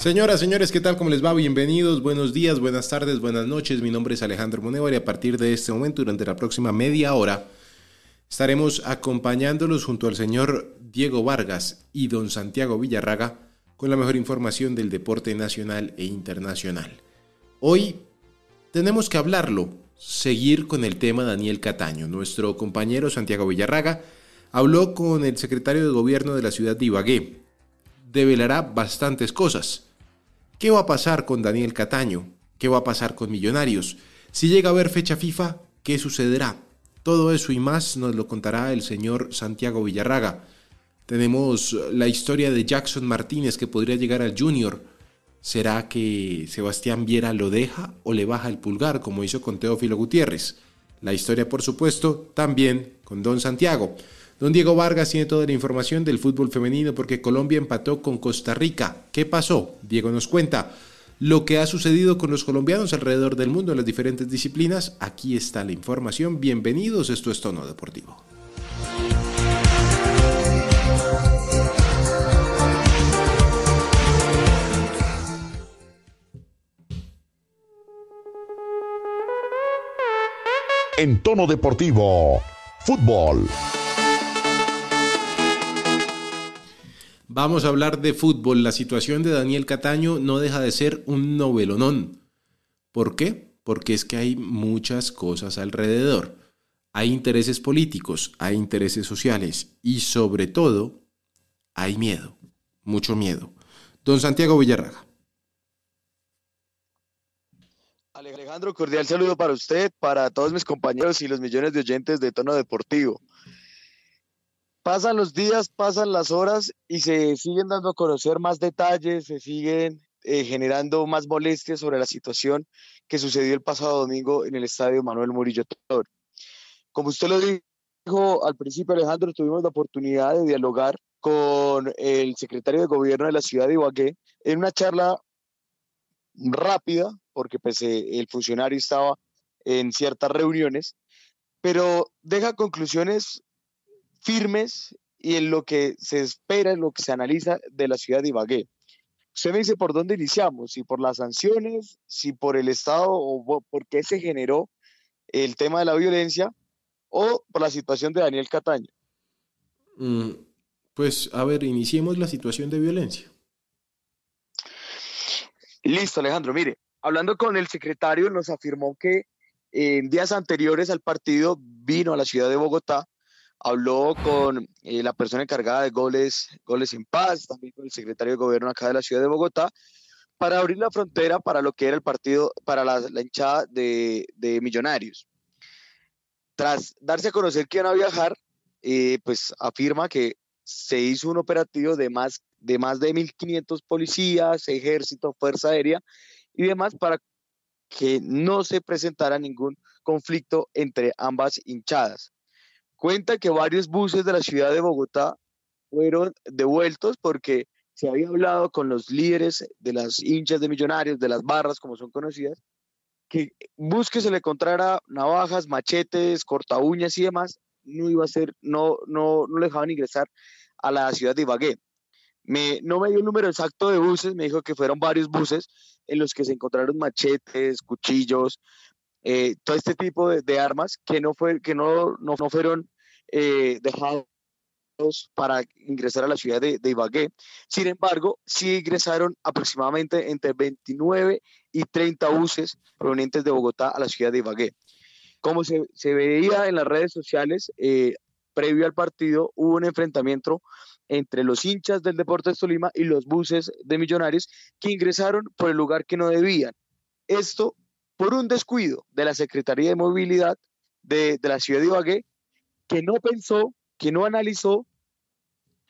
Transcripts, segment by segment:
Señoras, señores, ¿qué tal? ¿Cómo les va? Bienvenidos, buenos días, buenas tardes, buenas noches. Mi nombre es Alejandro Monevar y a partir de este momento, durante la próxima media hora, estaremos acompañándolos junto al señor Diego Vargas y don Santiago Villarraga con la mejor información del deporte nacional e internacional. Hoy tenemos que hablarlo, seguir con el tema Daniel Cataño. Nuestro compañero Santiago Villarraga habló con el secretario de gobierno de la ciudad de Ibagué. Develará bastantes cosas ¿Qué va a pasar con Daniel Cataño? ¿Qué va a pasar con Millonarios? Si llega a haber fecha FIFA, ¿qué sucederá? Todo eso y más nos lo contará el señor Santiago Villarraga. Tenemos la historia de Jackson Martínez que podría llegar al Junior. ¿Será que Sebastián Viera lo deja o le baja el pulgar como hizo con Teófilo Gutiérrez? La historia, por supuesto, también con Don Santiago. Don Diego Vargas tiene toda la información del fútbol femenino porque Colombia empató con Costa Rica. ¿Qué pasó? Diego nos cuenta lo que ha sucedido con los colombianos alrededor del mundo en las diferentes disciplinas. Aquí está la información. Bienvenidos, esto es Tono Deportivo. En tono deportivo, fútbol. Vamos a hablar de fútbol. La situación de Daniel Cataño no deja de ser un novelonón. ¿Por qué? Porque es que hay muchas cosas alrededor. Hay intereses políticos, hay intereses sociales y sobre todo hay miedo, mucho miedo. Don Santiago Villarraga. Alejandro, cordial saludo para usted, para todos mis compañeros y los millones de oyentes de Tono Deportivo pasan los días, pasan las horas y se siguen dando a conocer más detalles, se siguen eh, generando más molestias sobre la situación que sucedió el pasado domingo en el estadio Manuel Murillo Toro. Como usted lo dijo al principio, Alejandro, tuvimos la oportunidad de dialogar con el secretario de gobierno de la ciudad de Ibagué en una charla rápida, porque pues, eh, el funcionario estaba en ciertas reuniones, pero deja conclusiones firmes y en lo que se espera, en lo que se analiza de la ciudad de Ibagué. Usted me dice por dónde iniciamos, si por las sanciones, si por el Estado o por qué se generó el tema de la violencia o por la situación de Daniel Cataño. Mm, pues a ver, iniciemos la situación de violencia. Listo, Alejandro. Mire, hablando con el secretario, nos afirmó que en días anteriores al partido vino a la ciudad de Bogotá habló con eh, la persona encargada de goles, goles en paz, también con el secretario de gobierno acá de la ciudad de Bogotá, para abrir la frontera para lo que era el partido, para la, hinchada de, Millonarios. Tras darse a conocer que iban a viajar, eh, pues afirma que se hizo un operativo de más de, más de 1.500 policías, ejército, fuerza aérea y demás para que no se presentara ningún conflicto entre ambas hinchadas. Cuenta que varios buses de la ciudad de Bogotá fueron devueltos porque se había hablado con los líderes de las hinchas de millonarios, de las barras, como son conocidas, que bus que se le encontrara navajas, machetes, corta uñas y demás, no iba a ser, no, no, no le dejaban ingresar a la ciudad de Ibagué. Me, no me dio el número exacto de buses, me dijo que fueron varios buses en los que se encontraron machetes, cuchillos, eh, todo este tipo de, armas que no, fue, que no, no, fueron eh, dejados para ingresar a la ciudad de, Ibagué. Sin embargo, sí ingresaron aproximadamente entre 29 y 30 buses provenientes de Bogotá a la ciudad de Ibagué. Como se, veía en las redes sociales, eh, previo al partido hubo un enfrentamiento entre los hinchas del Deportes Tolima y los buses de Millonarios que ingresaron por el lugar que no debían. Esto por un descuido de la Secretaría de Movilidad de, la ciudad de Ibagué, que no pensó, que no analizó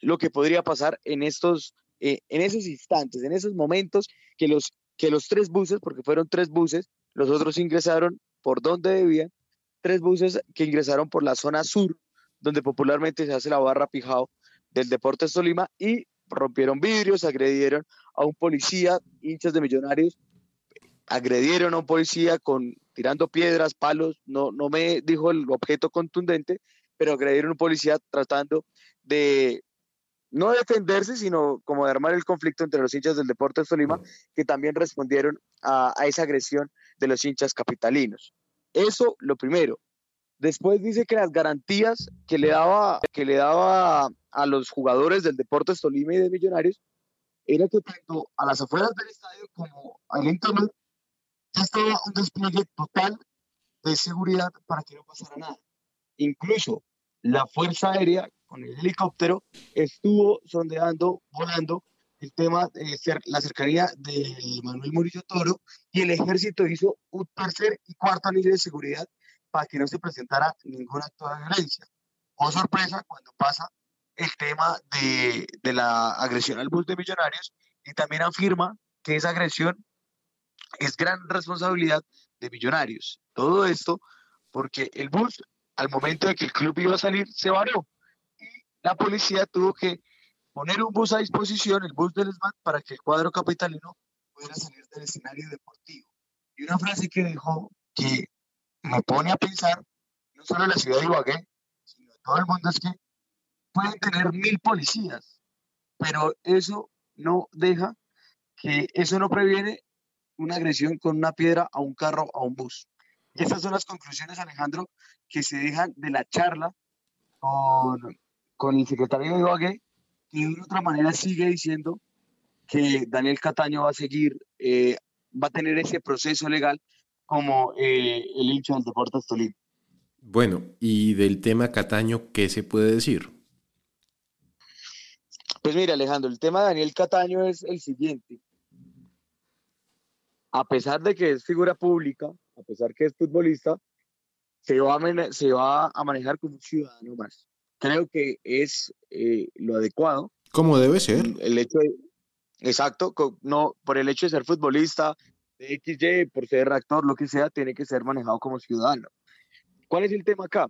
lo que podría pasar en estos, eh, en esos instantes, en esos momentos que los, que los tres buses, porque fueron tres buses, los otros ingresaron por donde debían, tres buses que ingresaron por la zona sur, donde popularmente se hace la barra pijao del Deportes Tolima, y rompieron vidrios, agredieron a un policía, hinchas de millonarios, agredieron a un policía con tirando piedras, palos, no, no me dijo el objeto contundente, pero agredieron a un policía tratando de, no defenderse, sino como de armar el conflicto entre los hinchas del Deportes Tolima, que también respondieron a, a esa agresión de los hinchas capitalinos. Eso lo primero. Después dice que las garantías que le daba, que le daba a los jugadores del Deportes Tolima y de Millonarios era que tanto a las afueras del estadio como al interior ya estaba un despliegue total de seguridad para que no pasara nada. Incluso la Fuerza Aérea con el helicóptero estuvo sondeando, volando el tema de ser, la cercanía de Manuel Murillo Toro y el ejército hizo un tercer y cuarto nivel de seguridad para que no se presentara ningún acto de violencia. O sorpresa cuando pasa el tema de, de la agresión al bus de millonarios y también afirma que esa agresión es gran responsabilidad de millonarios. Todo esto porque el bus, al momento de que el club iba a salir, se varó. Y la policía tuvo que poner un bus a disposición, el bus del SMAT, para que el cuadro capitalino pudiera salir del escenario deportivo. Y una frase que dijo que me pone a pensar, no solo en la ciudad de Ibagué, sino en todo el mundo, es que pueden tener mil policías, pero eso no deja que eso no previene una agresión con una piedra a un carro, a un bus. Y estas son las conclusiones, Alejandro, que se dejan de la charla con, con el secretario de Ibagué, que de otra manera sigue diciendo que Daniel Cataño va a seguir, eh, va a tener ese proceso legal como eh, el hincha del Deportes Tolima. Bueno, y del tema Cataño, ¿qué se puede decir? Pues mira, Alejandro, el tema de Daniel Cataño es el siguiente. A pesar de que es figura pública, a pesar que es futbolista, se va a, se va a manejar como un ciudadano más. Creo que es eh, lo adecuado. Como debe ser. El hecho de, exacto, no, por el hecho de ser futbolista, de XY, por ser actor, lo que sea, tiene que ser manejado como ciudadano. ¿Cuál es el tema acá?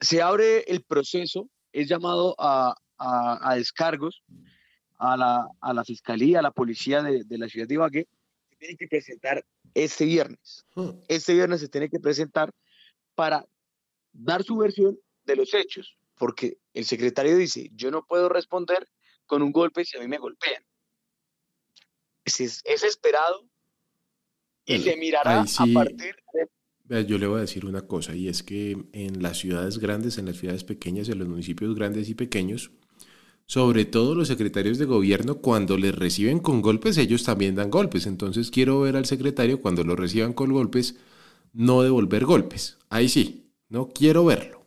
Se abre el proceso, es llamado a, a, descargos a la, a la, fiscalía, a la policía de, de la ciudad de Ibagué, se tiene que presentar este viernes. Hmm. Este viernes se tiene que presentar para dar su versión de los hechos, porque el secretario dice, yo no puedo responder con un golpe si a mí me golpean. Es, es esperado y se mirará a partir de... Yo le voy a decir una cosa, y es que en las ciudades grandes, en las ciudades pequeñas, en los municipios grandes y pequeños, sobre todo los secretarios de gobierno, cuando les reciben con golpes, ellos también dan golpes. Entonces quiero ver al secretario cuando lo reciban con golpes, no devolver golpes. Ahí sí, no quiero verlo.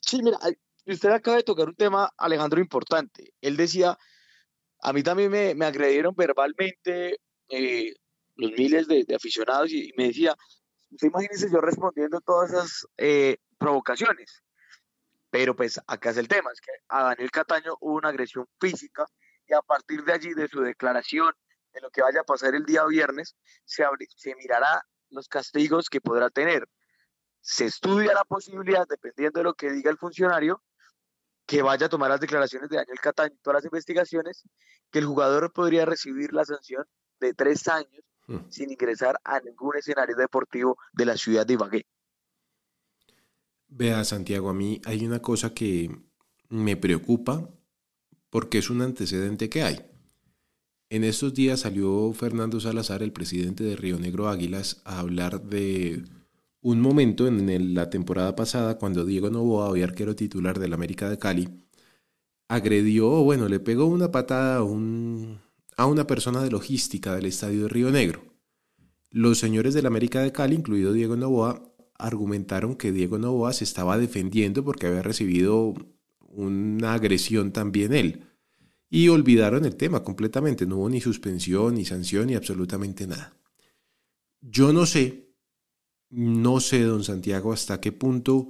Sí, mira, usted acaba de tocar un tema, Alejandro, importante. Él decía, a mí también me, me agredieron verbalmente eh, los miles de, aficionados y, me decía, usted imagínese yo respondiendo todas esas eh, provocaciones. Pero pues acá es el tema, es que a Daniel Cataño hubo una agresión física y a partir de allí, de su declaración, de lo que vaya a pasar el día viernes, se, se mirará los castigos que podrá tener. Se estudia la posibilidad, dependiendo de lo que diga el funcionario, que vaya a tomar las declaraciones de Daniel Cataño, todas las investigaciones, que el jugador podría recibir la sanción de tres años mm. sin ingresar a ningún escenario deportivo de la ciudad de Ibagué. Vea, Santiago, a mí hay una cosa que me preocupa porque es un antecedente que hay. En estos días salió Fernando Salazar, el presidente de Río Negro Águilas, a hablar de un momento en la temporada pasada cuando Diego Novoa, hoy arquero titular del América de Cali, agredió, bueno, le pegó una patada a, un, a una persona de logística del estadio de Río Negro. Los señores del América de Cali, incluido Diego Novoa, argumentaron que Diego Novoa se estaba defendiendo porque había recibido una agresión también él. Y olvidaron el tema completamente, no hubo ni suspensión, ni sanción, ni absolutamente nada. Yo no sé, no sé, don Santiago, hasta qué punto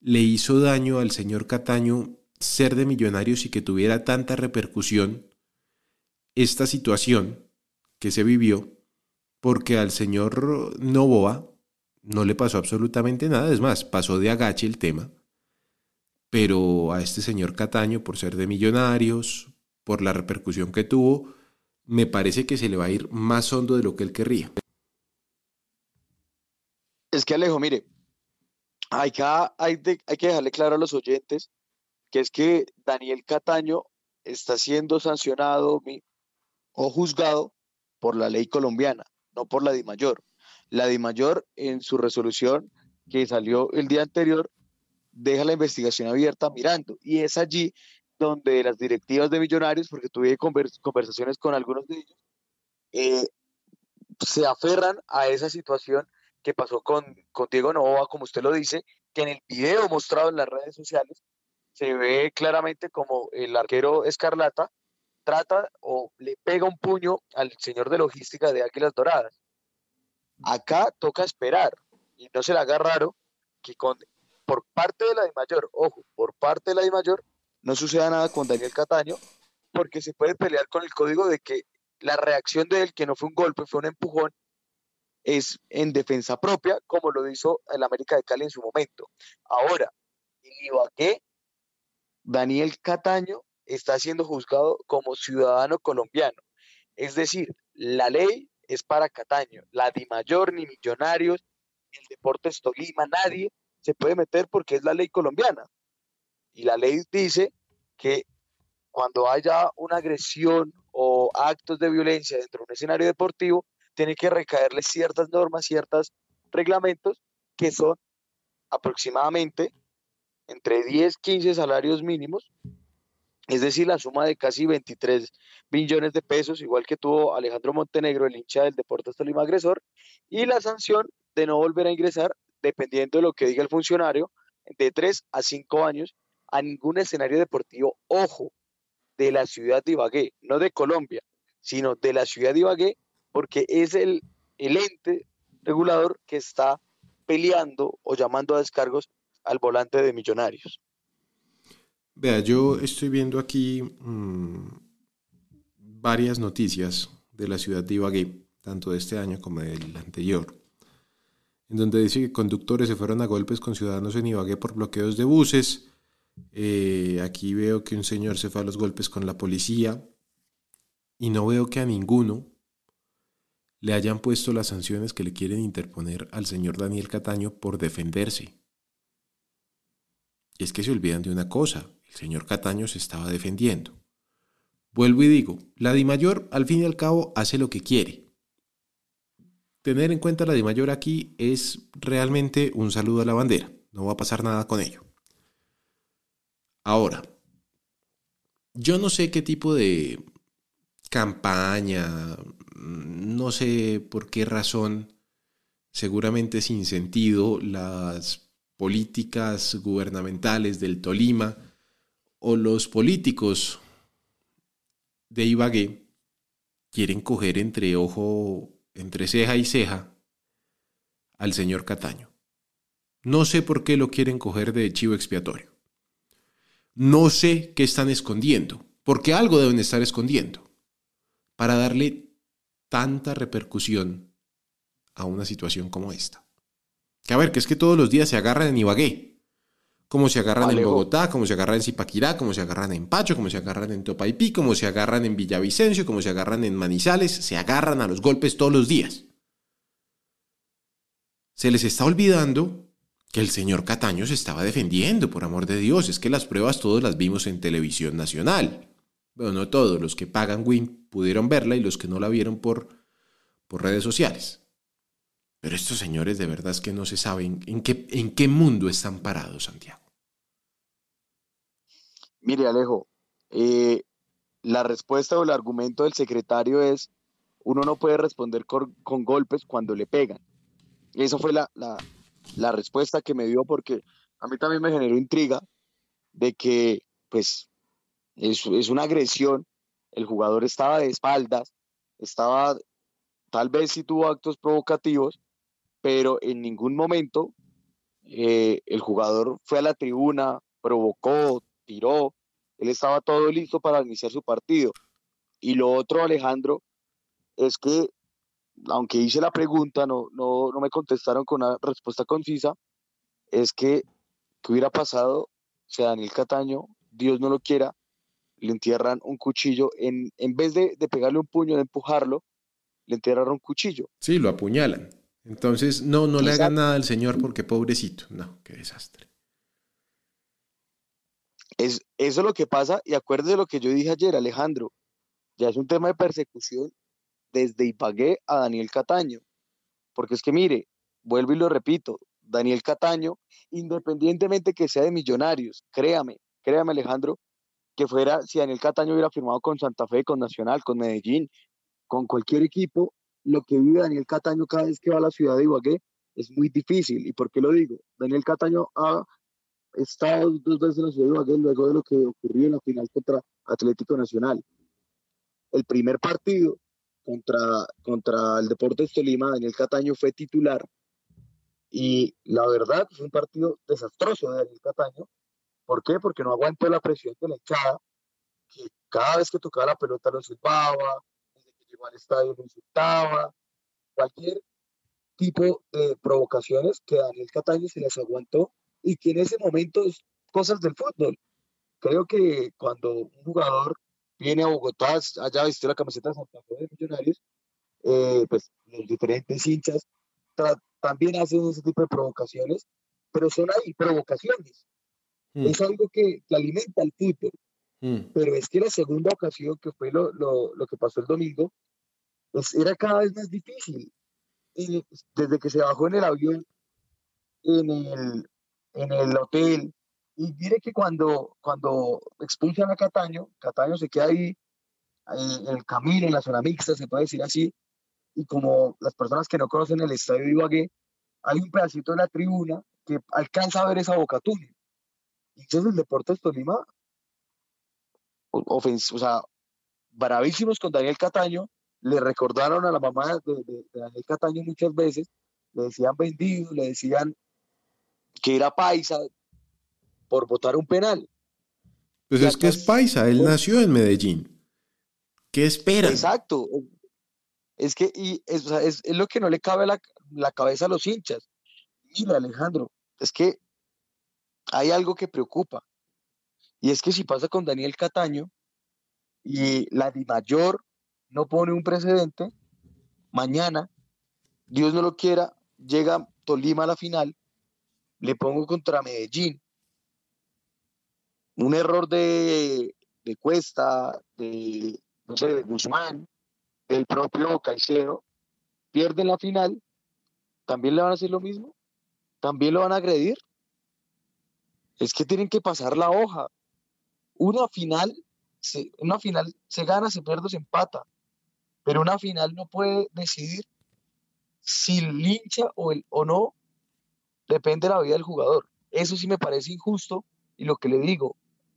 le hizo daño al señor Cataño ser de millonarios y que tuviera tanta repercusión esta situación que se vivió, porque al señor Novoa no le pasó absolutamente nada, es más, pasó de agache el tema. Pero a este señor Cataño, por ser de millonarios, por la repercusión que tuvo, me parece que se le va a ir más hondo de lo que él querría. Es que Alejo, mire, hay que, hay, hay que dejarle claro a los oyentes que es que Daniel Cataño está siendo sancionado o juzgado por la ley colombiana, no por la de mayor. La de mayor en su resolución que salió el día anterior deja la investigación abierta mirando y es allí donde las directivas de millonarios, porque tuve conversaciones con algunos de ellos, eh, se aferran a esa situación que pasó con, con Diego Nova, como usted lo dice, que en el video mostrado en las redes sociales se ve claramente como el arquero Escarlata trata o le pega un puño al señor de logística de Águilas Doradas. Acá toca esperar y no se le haga raro que con, por parte de la de mayor, ojo, por parte de la de mayor, no suceda nada con Daniel Cataño, porque se puede pelear con el código de que la reacción de él, que no fue un golpe, fue un empujón, es en defensa propia, como lo hizo el América de Cali en su momento. Ahora, en Ibagué, Daniel Cataño está siendo juzgado como ciudadano colombiano. Es decir, la ley es para Cataño, la Di Mayor, ni Millonarios, el Deportes Tolima, nadie se puede meter porque es la ley colombiana. Y la ley dice que cuando haya una agresión o actos de violencia dentro de un escenario deportivo, tiene que recaerle ciertas normas, ciertos reglamentos que son aproximadamente entre 10, 15 salarios mínimos, es decir, la suma de casi 23 millones de pesos, igual que tuvo Alejandro Montenegro, el hincha del Deportes Tolima agresor, y la sanción de no volver a ingresar, dependiendo de lo que diga el funcionario, de 3 a 5 años a ningún escenario deportivo, ojo, de la ciudad de Ibagué, no de Colombia, sino de la ciudad de Ibagué, porque es el, el ente regulador que está peleando o llamando a descargos al volante de Millonarios. Vea, yo estoy viendo aquí mm, varias noticias de la ciudad de Ibagué, tanto de este año como del anterior, en donde dice que conductores se fueron a golpes con ciudadanos en Ibagué por bloqueos de buses, eh, aquí veo que un señor se fue a los golpes con la policía y no veo que a ninguno le hayan puesto las sanciones que le quieren interponer al señor Daniel Cataño por defenderse. Y es que se olvidan de una cosa, señor Cataño se estaba defendiendo. Vuelvo y digo, la Mayor al fin y al cabo hace lo que quiere. Tener en cuenta la Mayor aquí es realmente un saludo a la bandera, no va a pasar nada con ello. Ahora, yo no sé qué tipo de campaña, no sé por qué razón, seguramente sin sentido, las políticas gubernamentales del Tolima o los políticos de Ibagué quieren coger entre ojo, entre ceja y ceja al señor Cataño. No sé por qué lo quieren coger de chivo expiatorio. No sé qué están escondiendo, porque algo deben estar escondiendo, para darle tanta repercusión a una situación como esta. Que a ver, que es que todos los días se agarran en Ibagué, como se agarran en Bogotá, como se agarran en Zipaquirá, como se agarran en Pacho, como se agarran en Topaipí, como se agarran en Villavicencio, como se agarran en Manizales, se agarran a los golpes todos los días. Se les está olvidando que el señor Cataño se estaba defendiendo, por amor de Dios. Es que las pruebas todos las vimos en televisión nacional. Bueno, no todos, los que pagan Win pudieron verla y los que no la vieron por, por redes sociales. Pero estos señores de verdad es que no se saben en qué, en qué mundo están parados, Santiago. Mire, Alejo, eh, la respuesta o el argumento del secretario es, uno no puede responder con, golpes cuando le pegan. Eso fue la, la respuesta que me dio porque a mí también me generó intriga de que pues es, es una agresión, el jugador estaba de espaldas, estaba, tal vez sí tuvo actos provocativos, pero en ningún momento eh, el jugador fue a la tribuna, provocó, tiró, él estaba todo listo para iniciar su partido. Y lo otro, Alejandro, es que aunque hice la pregunta, no, no, no me contestaron con una respuesta concisa, es que, ¿qué hubiera pasado si a Daniel Cataño, Dios no lo quiera, le entierran un cuchillo, en, en vez de, pegarle un puño, de empujarlo, le entierran un cuchillo. Sí, lo apuñalan. Entonces, no, no le hagan nada al Señor porque pobrecito. No, qué desastre. Es, eso es lo que pasa, y acuérdese de lo que yo dije ayer, Alejandro, ya es un tema de persecución desde Ipagué a Daniel Cataño. Porque es que mire, vuelvo y lo repito, Daniel Cataño, independientemente que sea de millonarios, créame, créame Alejandro, que fuera, si Daniel Cataño hubiera firmado con Santa Fe, con Nacional, con Medellín, con cualquier equipo, lo que vive Daniel Cataño cada vez que va a la ciudad de Ibagué es muy difícil. ¿Y por qué lo digo? Daniel Cataño ha estado dos veces en la ciudad de Ibagué luego de lo que ocurrió en la final contra Atlético Nacional. El primer partido contra, contra el Deportes Tolima, Daniel Cataño fue titular y la verdad fue un partido desastroso de Daniel Cataño. ¿Por qué? Porque no aguantó la presión de la hinchada, que cada vez que tocaba la pelota lo silbaba, llegó al estadio lo insultaba, cualquier tipo de provocaciones que Daniel Cataño se les aguantó y que en ese momento es cosas del fútbol. Creo que cuando un jugador viene a Bogotá, allá vistió la camiseta de Santa Fe de Millonarios, eh, pues los diferentes hinchas también hacen ese tipo de provocaciones, pero son ahí provocaciones. Mm. Es algo que, que, alimenta el fútbol. Mm. Pero es que la segunda ocasión, que fue lo, lo, lo que pasó el domingo, pues era cada vez más difícil. Y desde que se bajó en el avión, en el, en el hotel, y mire que cuando, cuando expulsan a Cataño, Cataño se queda ahí, en el camino, en la zona mixta, se puede decir así, y como las personas que no conocen el estadio de Ibagué, hay un pedacito de la tribuna que alcanza a ver esa boca túnel. Entonces el Deportes Tolima, o sea, bravísimos con Daniel Cataño, le recordaron a la mamá de, de, Daniel Cataño muchas veces, le decían vendido, le decían que era paisa, por votar un penal. Pues es que es paisa, él nació en Medellín. ¿Qué espera? Exacto. Es que y es, es, lo que no le cabe la, la cabeza a los hinchas. Mira, Alejandro, es que hay algo que preocupa. Y es que si pasa con Daniel Cataño y la Di Mayor no pone un precedente, mañana, Dios no lo quiera, llega Tolima a la final, le pongo contra Medellín un error de, Cuesta, de, no sé, de Guzmán, del propio Caicedo, pierden la final, ¿también le van a hacer lo mismo? ¿También lo van a agredir? Es que tienen que pasar la hoja. Una final, se, una final se gana, se pierde, se empata. Pero una final no puede decidir si lincha o, el, o no, depende de la vida del jugador. Eso sí me parece injusto y lo que le digo,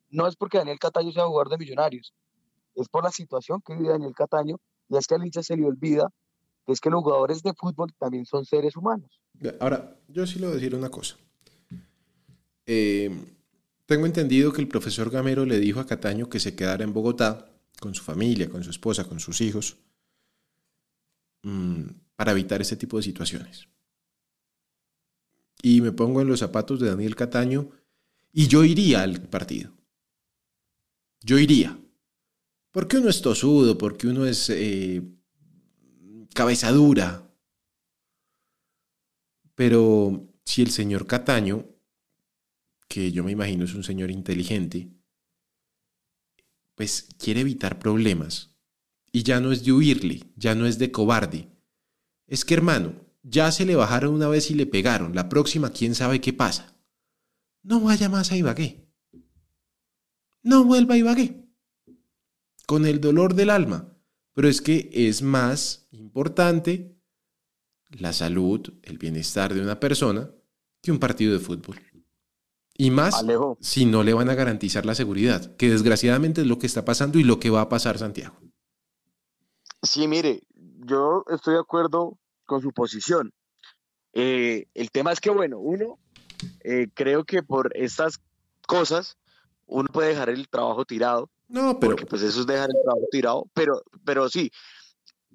no es porque Daniel Cataño sea jugador de millonarios, es por la situación que vive Daniel Cataño y es que al hincha se le olvida que es que los jugadores de fútbol también son seres humanos. Ahora, yo sí le voy a decir una cosa. Eh, tengo entendido que el profesor Gamero le dijo a Cataño que se quedara en Bogotá con su familia, con su esposa, con sus hijos, para evitar este tipo de situaciones. Y me pongo en los zapatos de Daniel Cataño y yo iría al partido yo iría. Porque uno es tosudo, porque uno es eh, cabeza dura. Pero si el señor Cataño, que yo me imagino es un señor inteligente, pues quiere evitar problemas. Y ya no es de huirle, ya no es de cobarde. Es que hermano, ya se le bajaron una vez y le pegaron. La próxima, quién sabe qué pasa. No vaya más a Ibagué no vuelva a Ibagué. Con el dolor del alma. Pero es que es más importante la salud, el bienestar de una persona que un partido de fútbol. Y más si no le van a garantizar la seguridad, que desgraciadamente es lo que está pasando y lo que va a pasar Santiago. Sí, mire, yo estoy de acuerdo con su posición. Eh, el tema es que, bueno, uno, eh, creo que por estas cosas uno puede dejar el trabajo tirado. No, pero. pues eso es dejar el trabajo tirado. Pero, pero sí,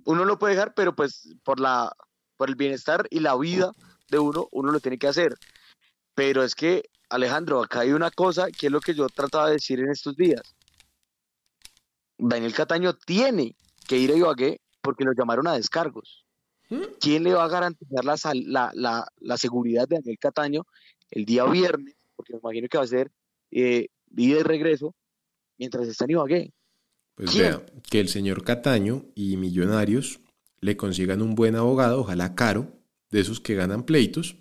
uno lo puede dejar, pero pues por, la, por el bienestar y la vida de uno, uno lo tiene que hacer. Pero es que, Alejandro, acá hay una cosa que es lo que yo trataba de decir en estos días. Daniel Cataño tiene que ir a Ibagué porque lo llamaron a descargos. ¿Mm? ¿Quién le va a garantizar la, la, la, la seguridad de Daniel Cataño el día viernes? Porque me imagino que va a ser eh, ida y regreso mientras está en Ibagué. Pues vea, que el señor Cataño y Millonarios le consigan un buen abogado, ojalá caro, de esos que ganan pleitos,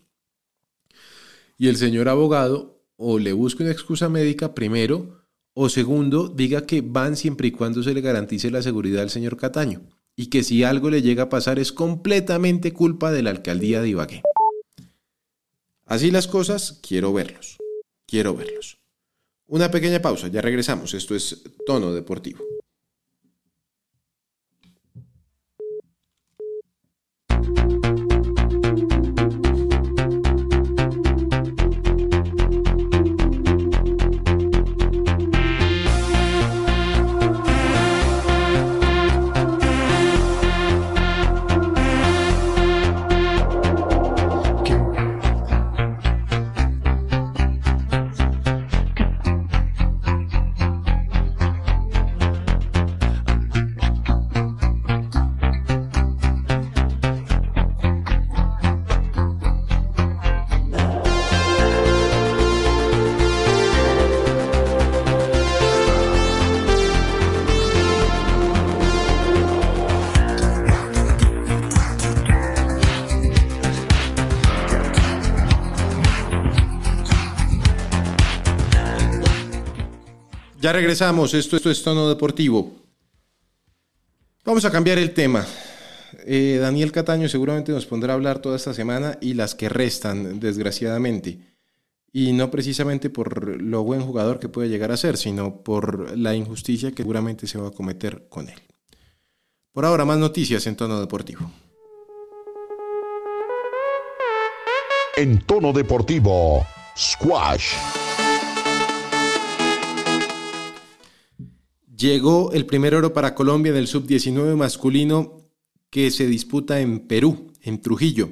y el señor abogado o le busque una excusa médica primero, o segundo, diga que van siempre y cuando se le garantice la seguridad al señor Cataño, y que si algo le llega a pasar es completamente culpa de la alcaldía de Ibagué. Así las cosas, quiero verlos, quiero verlos. Una pequeña pausa, ya regresamos, esto es tono deportivo. Regresamos, esto, esto es tono deportivo. Vamos a cambiar el tema. Eh, Daniel Cataño seguramente nos pondrá a hablar toda esta semana y las que restan, desgraciadamente. Y no precisamente por lo buen jugador que puede llegar a ser, sino por la injusticia que seguramente se va a cometer con él. Por ahora, más noticias en tono deportivo. En tono deportivo, Squash. Llegó el primer oro para Colombia en el sub-19 masculino que se disputa en Perú, en Trujillo.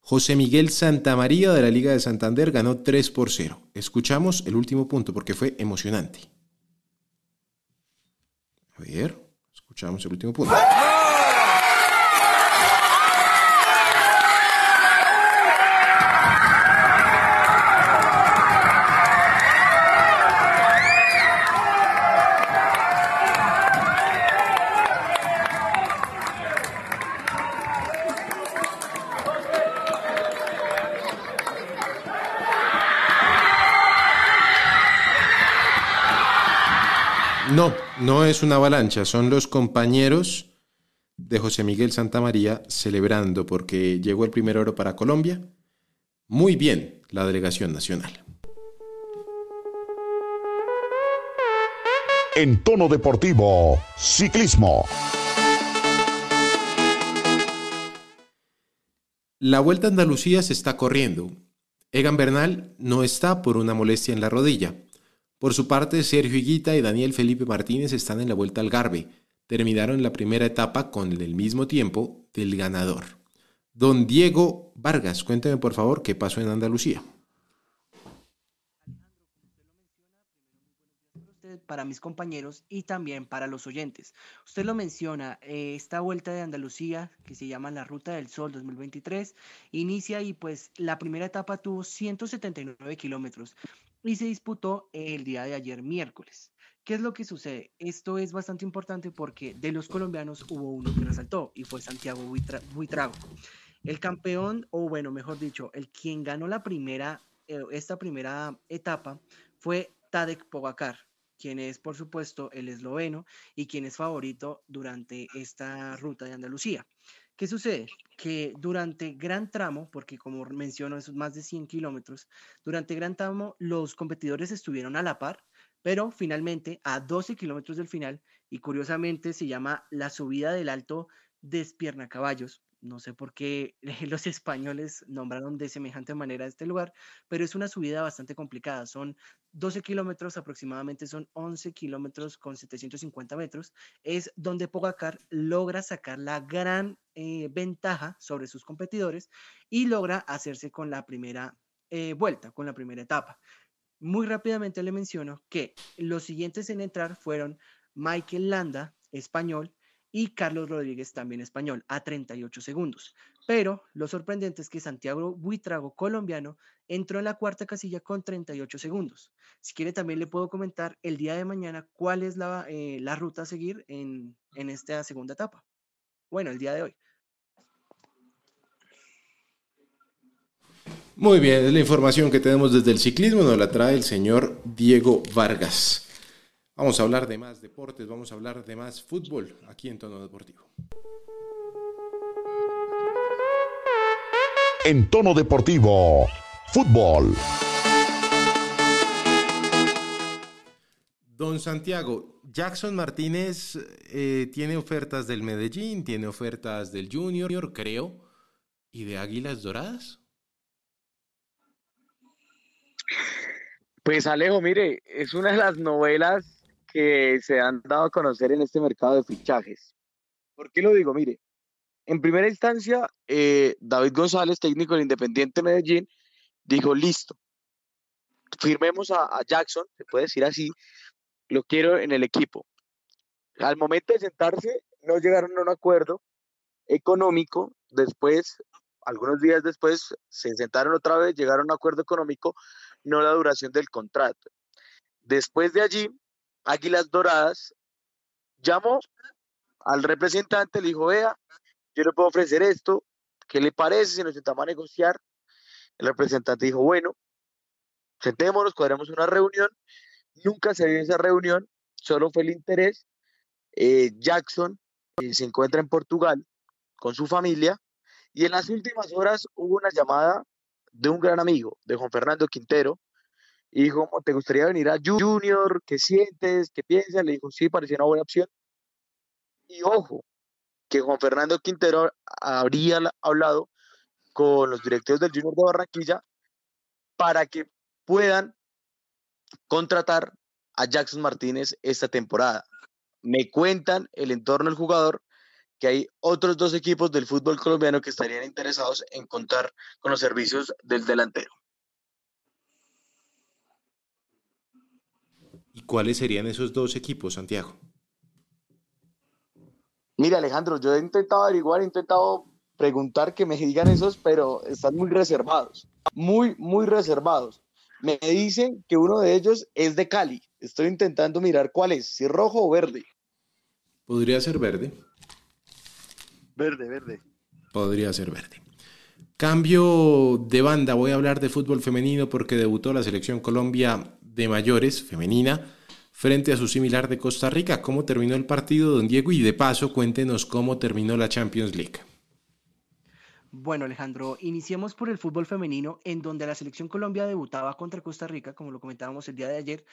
José Miguel Santamaría de la Liga de Santander ganó 3 por 0. Escuchamos el último punto porque fue emocionante. A ver, escuchamos el último punto. No, no es una avalancha, son los compañeros de José Miguel Santamaría celebrando porque llegó el primer oro para Colombia. Muy bien, la delegación nacional. En tono deportivo, ciclismo. La Vuelta a Andalucía se está corriendo. Egan Bernal no está por una molestia en la rodilla. Por su parte, Sergio Higuita y Daniel Felipe Martínez están en la vuelta al Garbe. Terminaron la primera etapa con el mismo tiempo del ganador. Don Diego Vargas, cuénteme por favor qué pasó en Andalucía. para mis compañeros y también para los oyentes. Usted lo menciona, eh, esta vuelta de Andalucía, que se llama la Ruta del Sol 2023, inicia y pues la primera etapa tuvo 179 kilómetros y se disputó el día de ayer miércoles. ¿Qué es lo que sucede? Esto es bastante importante porque de los colombianos hubo uno que resaltó y fue Santiago Buitrago. El campeón, o bueno, mejor dicho, el quien ganó la primera, eh, esta primera etapa fue Tadek Pogacar, quien es por supuesto el esloveno y quien es favorito durante esta ruta de Andalucía. ¿Qué sucede? Que durante gran tramo, porque como menciono, es más de 100 kilómetros, durante gran tramo los competidores estuvieron a la par, pero finalmente a 12 kilómetros del final, y curiosamente se llama la subida del alto Despierna Caballos, no sé por qué los españoles nombraron de semejante manera este lugar, pero es una subida bastante complicada. Son 12 kilómetros, aproximadamente son 11 kilómetros con 750 metros. Es donde Pogacar logra sacar la gran eh, ventaja sobre sus competidores y logra hacerse con la primera eh, vuelta, con la primera etapa. Muy rápidamente le menciono que los siguientes en entrar fueron Michael Landa, español, y Carlos Rodríguez también español a 38 segundos. Pero lo sorprendente es que Santiago Buitrago, colombiano, entró en la cuarta casilla con 38 segundos. Si quiere también le puedo comentar el día de mañana cuál es la, eh, la ruta a seguir en, en esta segunda etapa. Bueno, el día de hoy. Muy bien, es la información que tenemos desde el ciclismo, nos la trae el señor Diego Vargas. Vamos a hablar de más deportes, vamos a hablar de más fútbol aquí en Tono Deportivo. En tono deportivo, fútbol. Don Santiago, Jackson Martínez eh, tiene ofertas del Medellín, tiene ofertas del Junior, creo, y de Águilas Doradas. Pues Alejo, mire, es una de las novelas que se han dado a conocer en este mercado de fichajes. ¿Por qué lo digo? Mire, en primera instancia, eh, David González, técnico del Independiente Medellín, dijo, listo, firmemos a, a, Jackson, se puede decir así, lo quiero en el equipo. Al momento de sentarse, no llegaron a un acuerdo económico, después, algunos días después, se sentaron otra vez, llegaron a un acuerdo económico, no la duración del contrato. Después de allí, Águilas Doradas llamó al representante, le dijo, vea, yo le puedo ofrecer esto, ¿qué le parece si nos sentamos a negociar? El representante dijo, bueno, sentémonos, cuadremos una reunión. Nunca se dio esa reunión, solo fue el interés. Eh, Jackson eh, se encuentra en Portugal con su familia y en las últimas horas hubo una llamada de un gran amigo, de Juan Fernando Quintero, y dijo, ¿te gustaría venir a Junior? ¿Qué sientes? ¿Qué piensas? Le dijo, sí, parecía una buena opción. Y ojo, que Juan Fernando Quintero habría hablado con los directivos del Junior de Barranquilla para que puedan contratar a Jackson Martínez esta temporada. Me cuentan el entorno del jugador que hay otros dos equipos del fútbol colombiano que estarían interesados en contar con los servicios del delantero. ¿Y cuáles serían esos dos equipos, Santiago? Mira, Alejandro, yo he intentado averiguar, he intentado preguntar que me digan esos, pero están muy reservados, muy, muy reservados. Me dicen que uno de ellos es de Cali. Estoy intentando mirar cuál es, si rojo o verde. Podría ser verde. Verde, verde. Podría ser verde. Cambio de banda, voy a hablar de fútbol femenino porque debutó la selección Colombia de mayores femenina frente a su similar de Costa Rica. ¿Cómo terminó el partido, don Diego? Y de paso, cuéntenos cómo terminó la Champions League. Bueno, Alejandro, iniciemos por el fútbol femenino, en donde la selección Colombia debutaba contra Costa Rica, como lo comentábamos el día de ayer,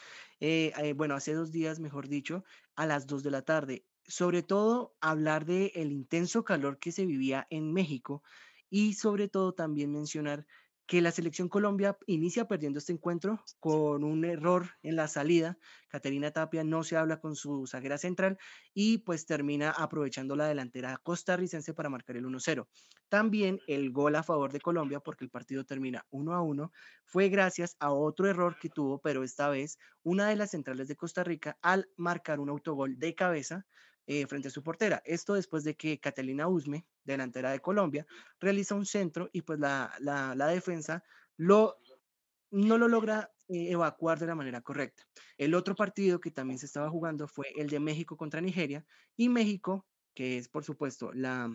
eh, eh, bueno, hace dos días, mejor dicho, a las dos de la tarde. Sobre todo, hablar del el intenso calor que se vivía en México y sobre todo también mencionar que la selección Colombia inicia perdiendo este encuentro con un error en la salida. Caterina Tapia no se habla con su zaguera central y pues termina aprovechando la delantera costarricense para marcar el 1-0. También el gol a favor de Colombia, porque el partido termina 1 a 1, fue gracias a otro error que tuvo, pero esta vez una de las centrales de Costa Rica al marcar un autogol de cabeza eh, frente a su portera. Esto después de que Catalina Usme, delantera de Colombia, realiza un centro y pues la, la, defensa lo, no lo logra eh, evacuar de la manera correcta. El otro partido que también se estaba jugando fue el de México contra Nigeria y México, que es por supuesto la,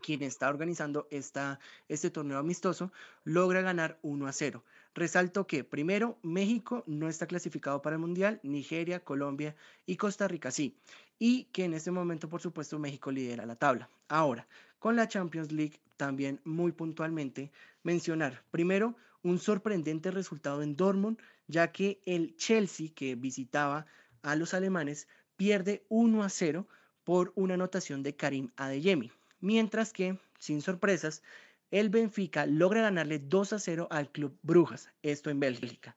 quien está organizando esta, este torneo amistoso, logra ganar 1 a 0. Resalto que primero México no está clasificado para el Mundial, Nigeria, Colombia y Costa Rica sí, y que en este momento por supuesto México lidera la tabla. Ahora, con la Champions League también muy puntualmente mencionar primero un sorprendente resultado en Dortmund, ya que el Chelsea que visitaba a los alemanes pierde 1 a 0 por una anotación de Karim Adeyemi. Mientras que, sin sorpresas, el Benfica logra ganarle 2 a 0 al Club Brujas, esto en Bélgica.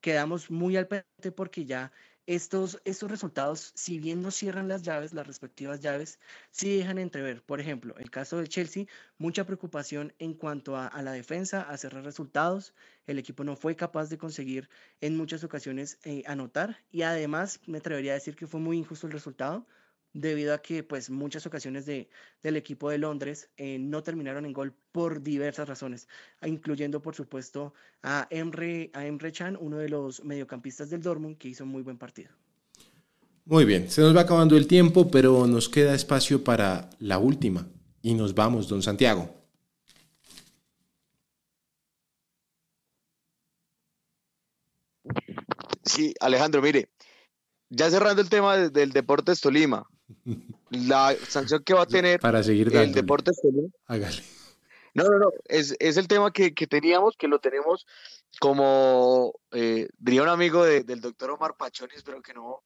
Quedamos muy al pendiente porque ya estos, estos resultados, si bien no cierran las llaves, las respectivas llaves, sí dejan entrever. Por ejemplo, el caso del Chelsea, mucha preocupación en cuanto a, a, la defensa, a cerrar resultados. El equipo no fue capaz de conseguir en muchas ocasiones eh, anotar y además me atrevería a decir que fue muy injusto el resultado debido a que pues muchas ocasiones de, del equipo de Londres eh, no terminaron en gol por diversas razones, incluyendo por supuesto a Emre, a Emre Chan, uno de los mediocampistas del Dortmund que hizo un muy buen partido. Muy bien, se nos va acabando el tiempo, pero nos queda espacio para la última y nos vamos, don Santiago. Sí, Alejandro, mire, ya cerrando el tema del Deportes Tolima, la sanción que va a tener Para seguir el Deportes Tolima. Hágale. No, no, no, es, el tema que, teníamos, que lo tenemos como, eh, diría un amigo del doctor Omar Pachón, espero que no,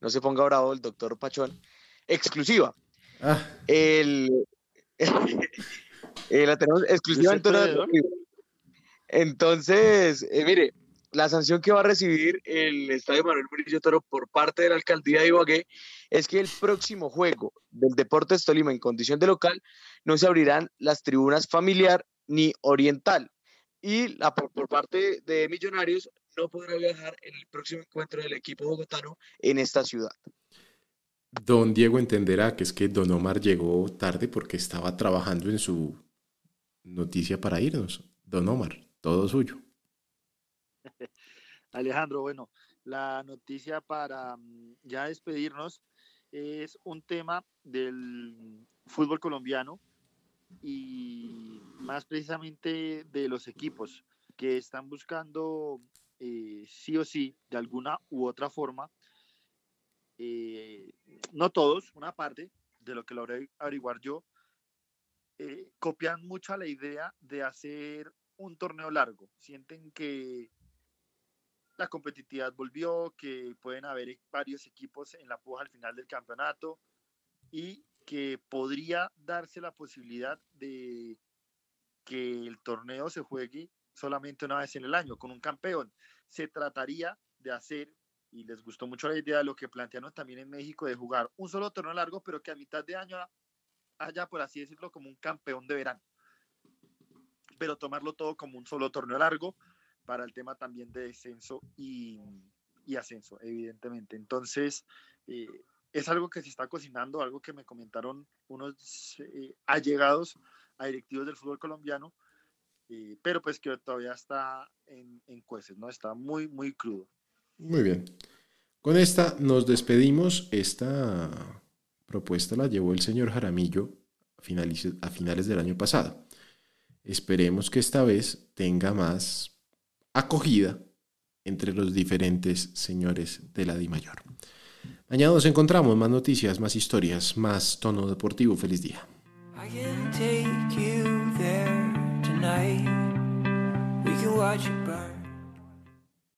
no se ponga bravo el doctor Pachón, exclusiva. Ah. El, eh, la tenemos exclusiva en Entonces, eh, mire, la sanción que va a recibir el Estadio Manuel Murillo Toro por parte de la alcaldía de Ibagué es que el próximo juego del Deportes Tolima en condición de local no se abrirán las tribunas familiar ni oriental. Y por, parte de Millonarios no podrá viajar en el próximo encuentro del equipo bogotano en esta ciudad. Don Diego entenderá que es que Don Omar llegó tarde porque estaba trabajando en su noticia para irnos. Don Omar, todo suyo. Alejandro, bueno, la noticia para mm, ya despedirnos es un tema del fútbol colombiano y más precisamente de los equipos que están buscando eh, sí o sí, de alguna u otra forma, eh, no todos, una parte de lo que lo averiguar yo, eh, copian mucho la idea de hacer un torneo largo. Sienten que la competitividad volvió, que pueden haber varios equipos en la puja al final del campeonato y que podría darse la posibilidad de que el torneo se juegue solamente una vez en el año, con un campeón. Se trataría de hacer, y les gustó mucho la idea de lo que plantearon también en México, de jugar un solo torneo largo, pero que a mitad de año haya, por así decirlo, como un campeón de verano. Pero tomarlo todo como un solo torneo largo, para el tema también de descenso y, ascenso, evidentemente. Entonces, eh, es algo que se está cocinando, algo que me comentaron unos eh, allegados a directivos del fútbol colombiano, eh, pero pues que todavía está en, en cueces, ¿no? Está muy, muy crudo. Muy bien. Con esta nos despedimos. Esta propuesta la llevó el señor Jaramillo a finales, a finales del año pasado. Esperemos que esta vez tenga más acogida entre los diferentes señores de la Di Mayor. Mañana nos encontramos, más noticias, más historias, más tono deportivo. Feliz día.